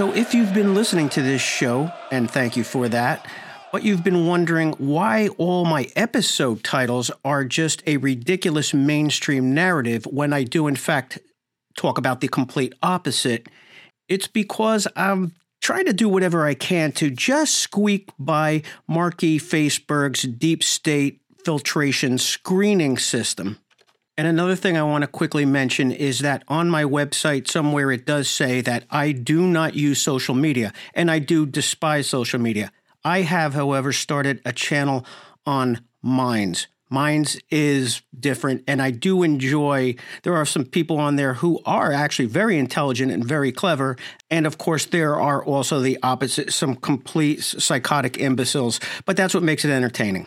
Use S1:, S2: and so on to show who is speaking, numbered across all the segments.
S1: So, if you've been listening to this show, and thank you for that, but you've been wondering why all my episode titles are just a ridiculous mainstream narrative when I do, in fact, talk about the complete opposite, it's because I'm trying to do whatever I can to just squeak by Marky Faceberg's deep state filtration screening system. And another thing I want to quickly mention is that on my website, somewhere it does say that I do not use social media, and I do despise social media. I have, however, started a channel on Minds. Minds is different, and I do enjoy. There are some people on there who are actually very intelligent and very clever, and of course, there are also the opposite, some complete psychotic imbeciles. But that's what makes it entertaining.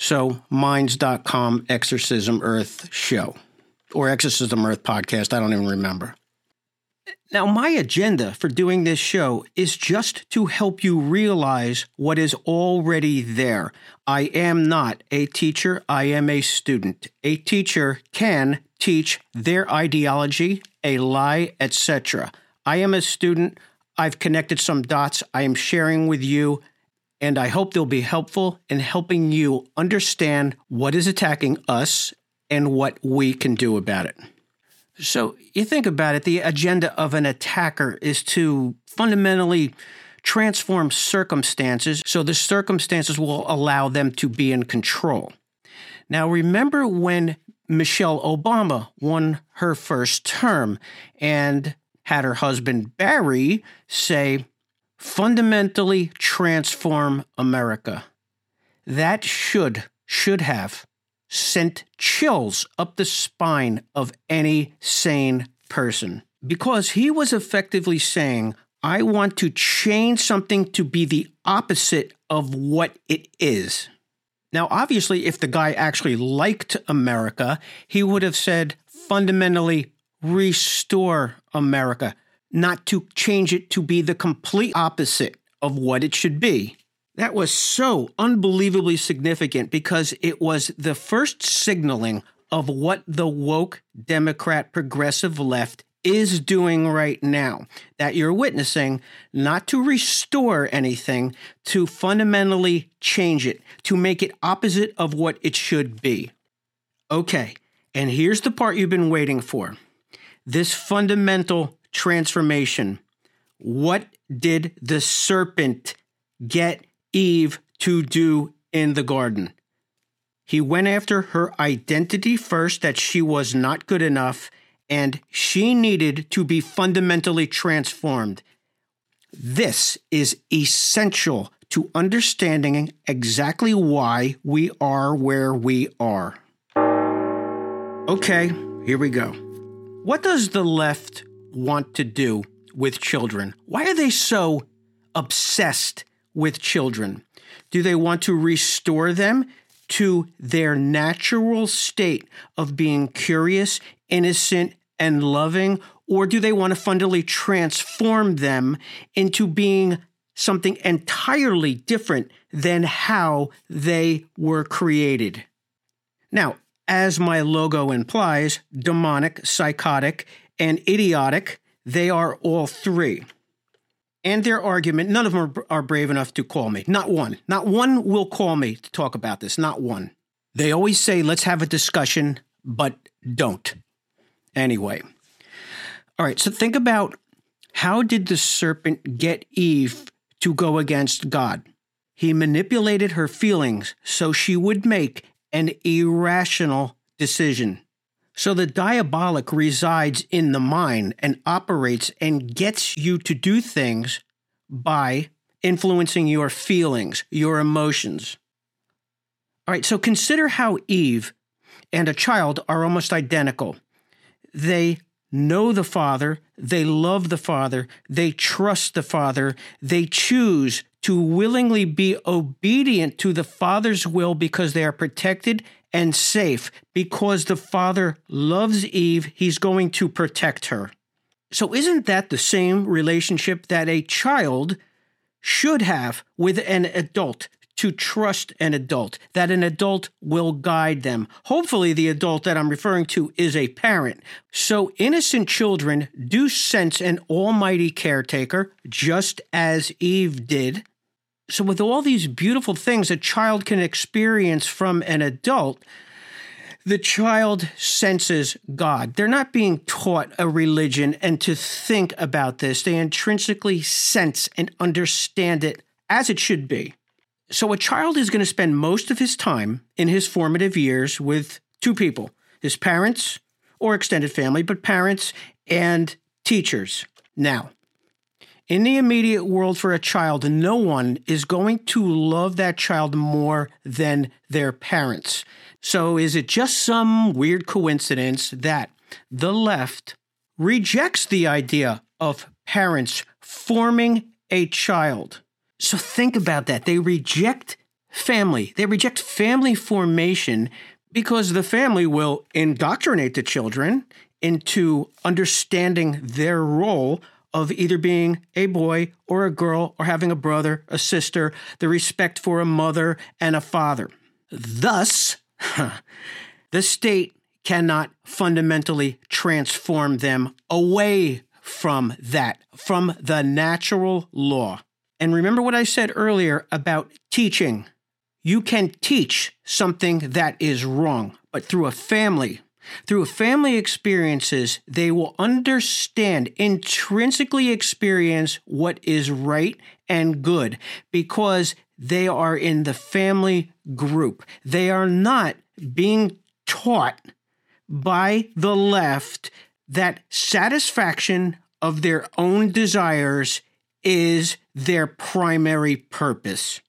S1: So, minds.com, Exorcism Earth show, or Exorcism Earth podcast. I don't even remember. Now, my agenda for doing this show is just to help you realize what is already there. I am not a teacher, I am a student. A teacher can teach their ideology, a lie, etc. I am a student. I've connected some dots I am sharing with you and I hope they'll be helpful in helping you understand what is attacking us and what we can do about it. So, you think about it, the agenda of an attacker is to fundamentally transform circumstances so the circumstances will allow them to be in control. Now, remember when Michelle Obama won her first term and had her husband Barry say, fundamentally transform America. That should, should have sent chills up the spine of any sane person because he was effectively saying, I want to change something to be the opposite of what it is. Now, obviously, if the guy actually liked America, he would have said fundamentally restore America, not to change it to be the complete opposite of what it should be. That was so unbelievably significant because it was the first signaling of what the woke Democrat progressive left is doing right now. That you're witnessing, not to restore anything, to fundamentally change it, to make it opposite of what it should be. Okay, and here's the part you've been waiting for this fundamental transformation. What did the serpent get Eve to do in the garden? He went after her identity first, that she was not good enough, and she needed to be fundamentally transformed. This is essential to understanding exactly why we are where we are. Okay, here we go. What does the left want to do with children? Why are they so obsessed with children? Do they want to restore them to their natural state of being curious, innocent, and loving? Or do they want to fundamentally transform them into being something entirely different than how they were created? Now, as my logo implies, demonic, psychotic, and idiotic, they are all three. And their argument, none of them are, brave enough to call me. Not one. Not one will call me to talk about this. Not one. They always say, let's have a discussion, but don't. Anyway. All right, so think about how did the serpent get Eve to go against God? He manipulated her feelings so she would make an irrational decision. So the diabolic resides in the mind and operates and gets you to do things by influencing your feelings, your emotions. All right, so consider how Eve and a child are almost identical. They know the Father, they love the Father, they trust the Father, they choose to willingly be obedient to the Father's will because they are protected and safe because the father loves Eve, he's going to protect her. So, isn't that the same relationship that a child should have with an adult to trust an adult, that an adult will guide them. Hopefully, the adult that I'm referring to is a parent. So, innocent children do sense an almighty caretaker, just as Eve did. So, with all these beautiful things a child can experience from an adult, the child senses God. They're not being taught a religion and to think about this. They intrinsically sense and understand it as it should be. So, a child is going to spend most of his time in his formative years with two people his parents or extended family, but parents and teachers. Now, in the immediate world for a child, no one is going to love that child more than their parents. So, is it just some weird coincidence that the left rejects the idea of parents forming a child? So, think about that. They reject family, they reject family formation because the family will indoctrinate the children into understanding their role of either being a boy or a girl or having a brother, a sister, the respect for a mother and a father. Thus, the state cannot fundamentally transform them away from that, from the natural law. And remember what I said earlier about teaching. You can teach something that is wrong, but through a family, through family experiences, they will understand, intrinsically experience what is right and good because they are in the family group. They are not being taught by the left that satisfaction of their own desires is their primary purpose.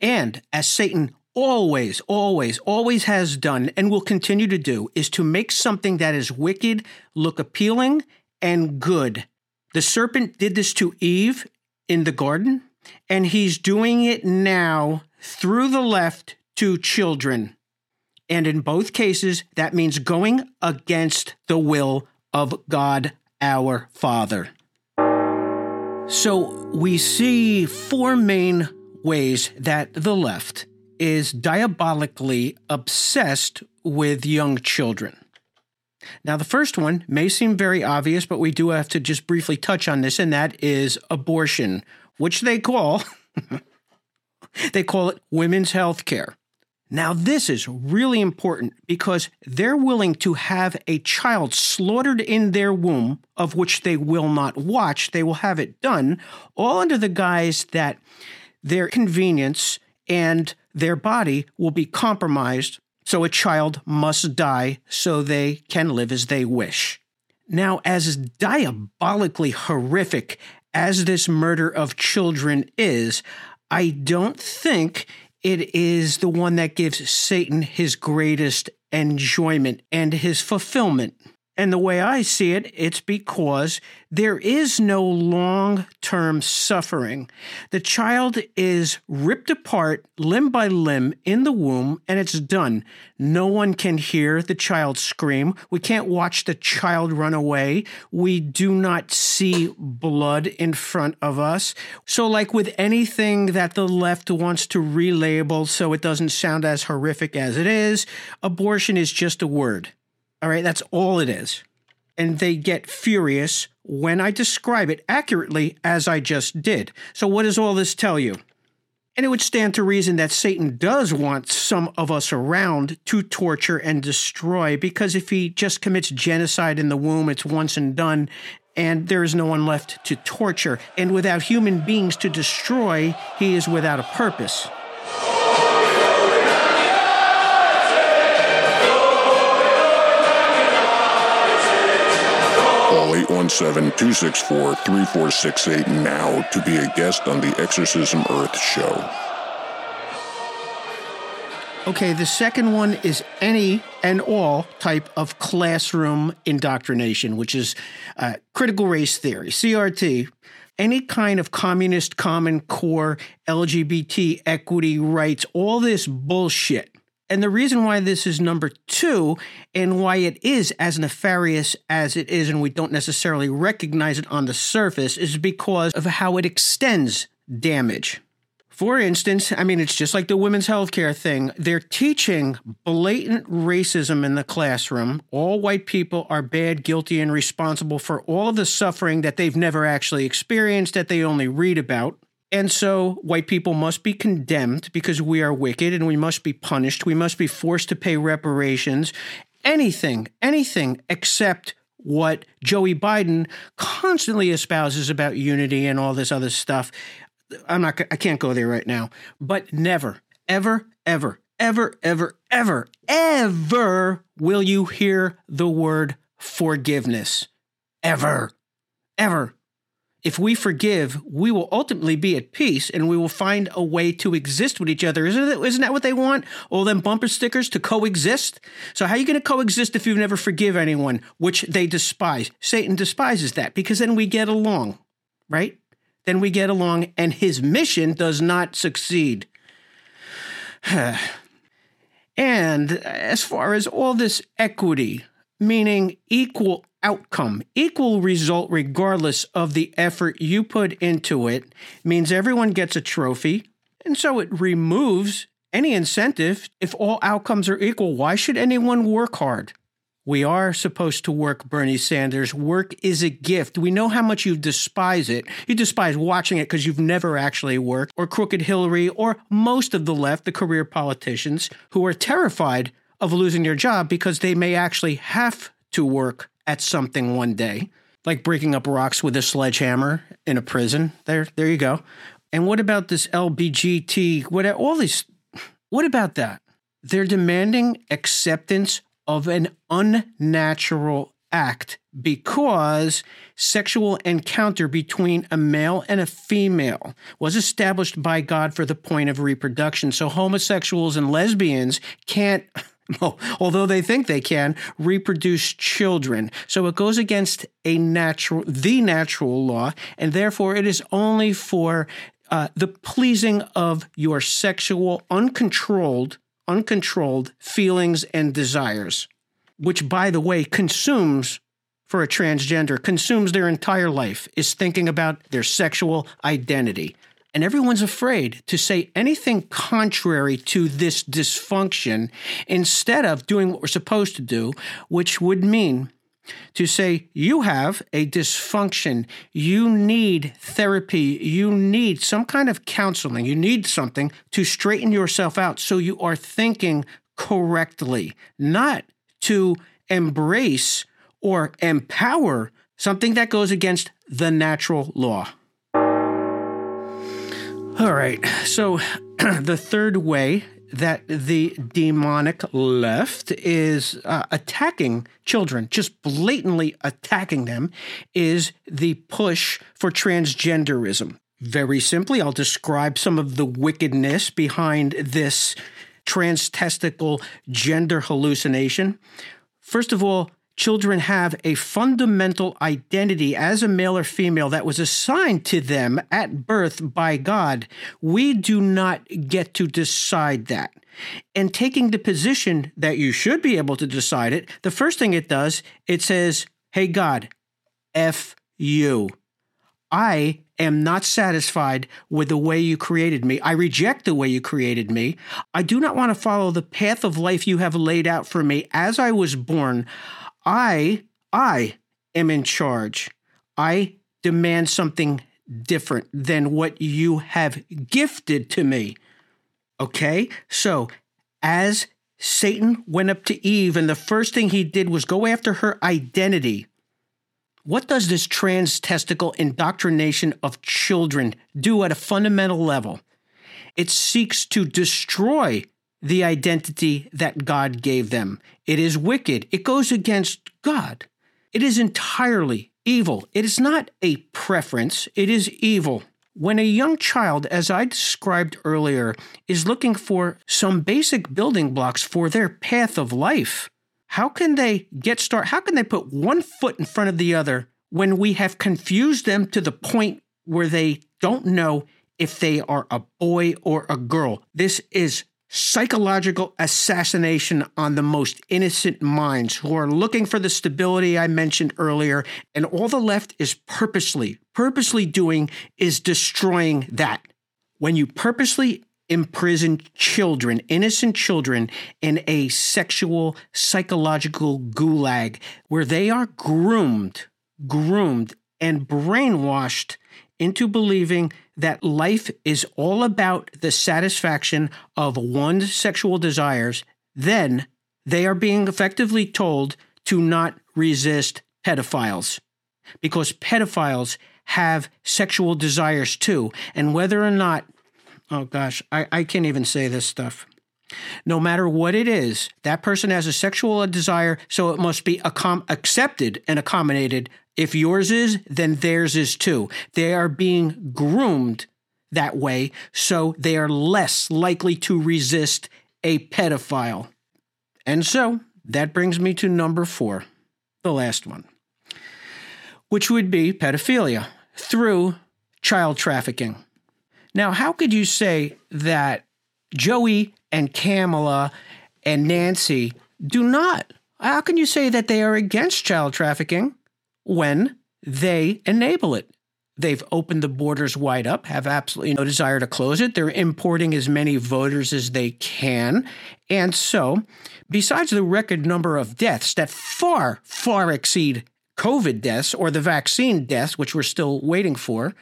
S1: And as Satan always, always, always has done and will continue to do is to make something that is wicked look appealing and good. The serpent did this to Eve in the garden, and he's doing it now through the left to children. And in both cases, that means going against the will of God our Father. So we see four main ways that the left is diabolically obsessed with young children. Now, the first one may seem very obvious, but we do have to just briefly touch on this, and that is abortion, which they call they call it women's health care. Now, this is really important because they're willing to have a child slaughtered in their womb, of which they will not watch. They will have it done, all under the guise that their convenience and their body will be compromised, so a child must die so they can live as they wish. Now, as diabolically horrific as this murder of children is, I don't think it is the one that gives Satan his greatest enjoyment and his fulfillment. And the way I see it, it's because there is no long term suffering. The child is ripped apart limb by limb in the womb, and it's done. No one can hear the child scream. We can't watch the child run away. We do not see blood in front of us. So, like with anything that the left wants to relabel so it doesn't sound as horrific as it is, abortion is just a word. All right, that's all it is. And they get furious when I describe it accurately as I just did. So, what does all this tell you? And it would stand to reason that Satan does want some of us around to torture and destroy, because if he just commits genocide in the womb, it's once and done, and there is no one left to torture. And without human beings to destroy, he is without a purpose.
S2: 817-264-3468 now to be a guest on the Exorcism Earth show.
S1: Okay, the second one is any and all type of classroom indoctrination, which is uh, critical race theory, CRT. Any kind of communist, common core, LGBT, equity, rights, all this bullshit and the reason why this is number two and why it is as nefarious as it is, and we don't necessarily recognize it on the surface, is because of how it extends damage. For instance, I mean, it's just like the women's healthcare thing. They're teaching blatant racism in the classroom. All white people are bad, guilty, and responsible for all of the suffering that they've never actually experienced, that they only read about. And so white people must be condemned because we are wicked and we must be punished. We must be forced to pay reparations. Anything, anything except what Joey Biden constantly espouses about unity and all this other stuff. I'm not, I can't go there right now, but never, ever, ever, ever, ever, ever, ever will you hear the word forgiveness. Ever, ever. If we forgive, we will ultimately be at peace and we will find a way to exist with each other. Isn't, it, isn't that what they want? All them bumper stickers to coexist? So, how are you going to coexist if you never forgive anyone, which they despise? Satan despises that because then we get along, right? then we get along, and his mission does not succeed. and as far as all this equity, meaning equal outcome, equal result, regardless of the effort you put into it, means everyone gets a trophy. And so it removes any incentive. If all outcomes are equal, why should anyone work hard? We are supposed to work, Bernie Sanders. Work is a gift. We know how much you despise it. You despise watching it because you've never actually worked, or Crooked Hillary, or most of the left, the career politicians, who are terrified of losing their job because they may actually have to work at something one day, like breaking up rocks with a sledgehammer in a prison. There, there you go. And what about this LBGT? What all these? What about that? They're demanding acceptance of an unnatural act because sexual encounter between a male and a female was established by God for the point of reproduction. So homosexuals and lesbians can't. although they think they can reproduce children so it goes against a natural the natural law and therefore it is only for uh, the pleasing of your sexual uncontrolled uncontrolled feelings and desires, which, by the way, consumes for a transgender, consumes their entire life, is thinking about their sexual identity. And everyone's afraid to say anything contrary to this dysfunction instead of doing what we're supposed to do, which would mean to say you have a dysfunction, you need therapy, you need some kind of counseling, you need something to straighten yourself out so you are thinking correctly, not to embrace or empower something that goes against the natural law. All right, so the third way that the demonic left is uh, attacking children, just blatantly attacking them, is the push for transgenderism. Very simply, I'll describe some of the wickedness behind this transtesticle gender hallucination. First of all, children have a fundamental identity as a male or female that was assigned to them at birth by God. We do not get to decide that. And taking the position that you should be able to decide it, the first thing it does, it says, Hey, God, F you. I am not satisfied with the way you created me. I reject the way you created me. I do not want to follow the path of life you have laid out for me as I was born. I, I am in charge. I demand something different than what you have gifted to me. Okay? So, as Satan went up to Eve, and the first thing he did was go after her identity. What does this trans testicle indoctrination of children do at a fundamental level? It seeks to destroy the identity that God gave them. It is wicked. It goes against God. It is entirely evil. It is not a preference, it is evil. When a young child, as I described earlier, is looking for some basic building blocks for their path of life, how can they get started? How can they put one foot in front of the other when we have confused them to the point where they don't know if they are a boy or a girl? This is psychological assassination on the most innocent minds who are looking for the stability I mentioned earlier. And all the left is purposely, purposely doing is destroying that. when you purposely imprison children, innocent children, in a sexual psychological gulag where they are groomed, groomed, and brainwashed into believing that life is all about the satisfaction of one's sexual desires, then they are being effectively told to not resist pedophiles because pedophiles have sexual desires too. And whether or not, oh gosh, I, I can't even say this stuff. No matter what it is, that person has a sexual desire, so it must be accom- accepted and accommodated. If yours is, then theirs is too. They are being groomed that way, so they are less likely to resist a pedophile. And so that brings me to number four, the last one, which would be pedophilia through child trafficking. Now, how could you say that Joey and Kamala and Nancy do not? How can you say that they are against child trafficking when they enable it? They've opened the borders wide up, have absolutely no desire to close it. They're importing as many voters as they can. And so, besides the record number of deaths that far, far exceed COVID deaths or the vaccine deaths, which we're still waiting for.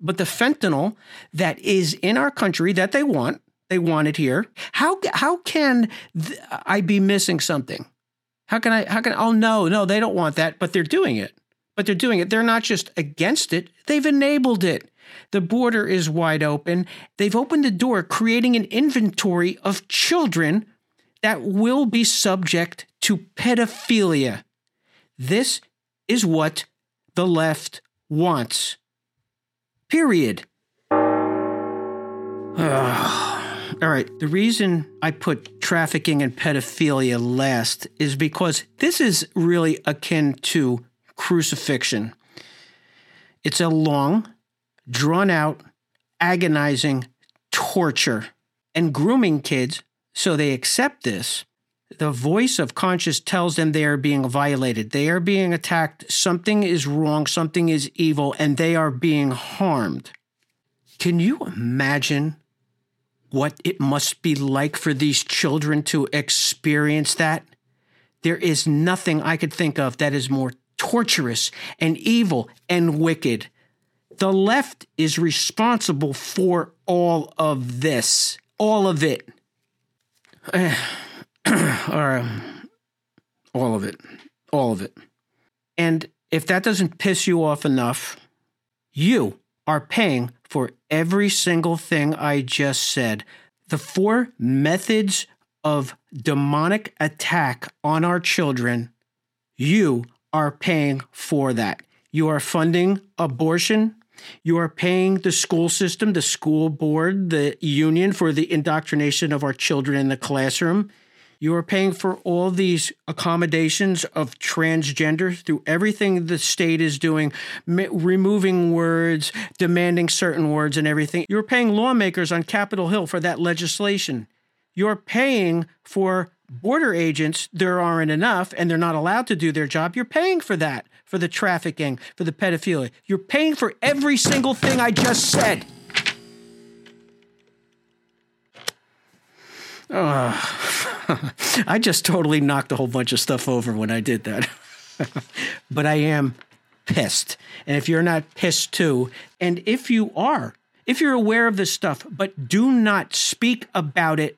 S1: But the fentanyl that is in our country that they want, they want it here. How how can th- I be missing something? How can I? How can? Oh no, no, they don't want that, but they're doing it. But they're doing it. They're not just against it; they've enabled it. The border is wide open. They've opened the door, creating an inventory of children that will be subject to pedophilia. This is what the left wants. Period. All right. The reason I put trafficking and pedophilia last is because this is really akin to crucifixion. It's a long, drawn out, agonizing torture. And grooming kids so they accept this the voice of conscience tells them they are being violated. They are being attacked. Something is wrong. Something is evil, and they are being harmed. Can you imagine what it must be like for these children to experience that? There is nothing I could think of that is more torturous and evil and wicked. The left is responsible for all of this, all of it. or um, all of it, all of it. And if that doesn't piss you off enough, you are paying for every single thing I just said. The four methods of demonic attack on our children, you are paying for that. You are funding abortion. You are paying the school system, the school board, the union for the indoctrination of our children in the classroom. You are paying for all these accommodations of transgender through everything the state is doing, removing words, demanding certain words, and everything. You're paying lawmakers on Capitol Hill for that legislation. You're paying for border agents. There aren't enough, and they're not allowed to do their job. You're paying for that, for the trafficking, for the pedophilia. You're paying for every single thing I just said. Uh, I just totally knocked a whole bunch of stuff over when I did that. but I am pissed. And if you're not pissed too, and if you are, if you're aware of this stuff, but do not speak about it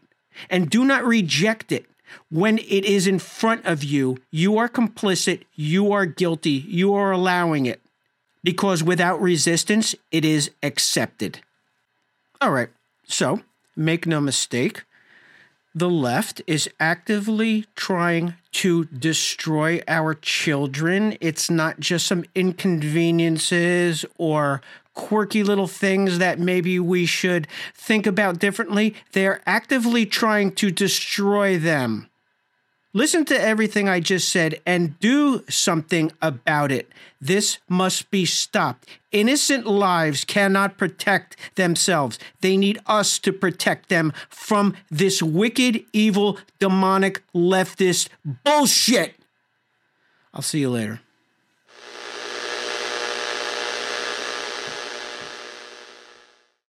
S1: and do not reject it when it is in front of you, you are complicit, you are guilty, you are allowing it. Because without resistance, it is accepted. All right, so make no mistake, the left is actively trying to destroy our children. It's not just some inconveniences or quirky little things that maybe we should think about differently. They're actively trying to destroy them. Listen to everything I just said and do something about it. This must be stopped. Innocent lives cannot protect themselves. They need us to protect them from this wicked, evil, demonic, leftist bullshit. I'll see you later.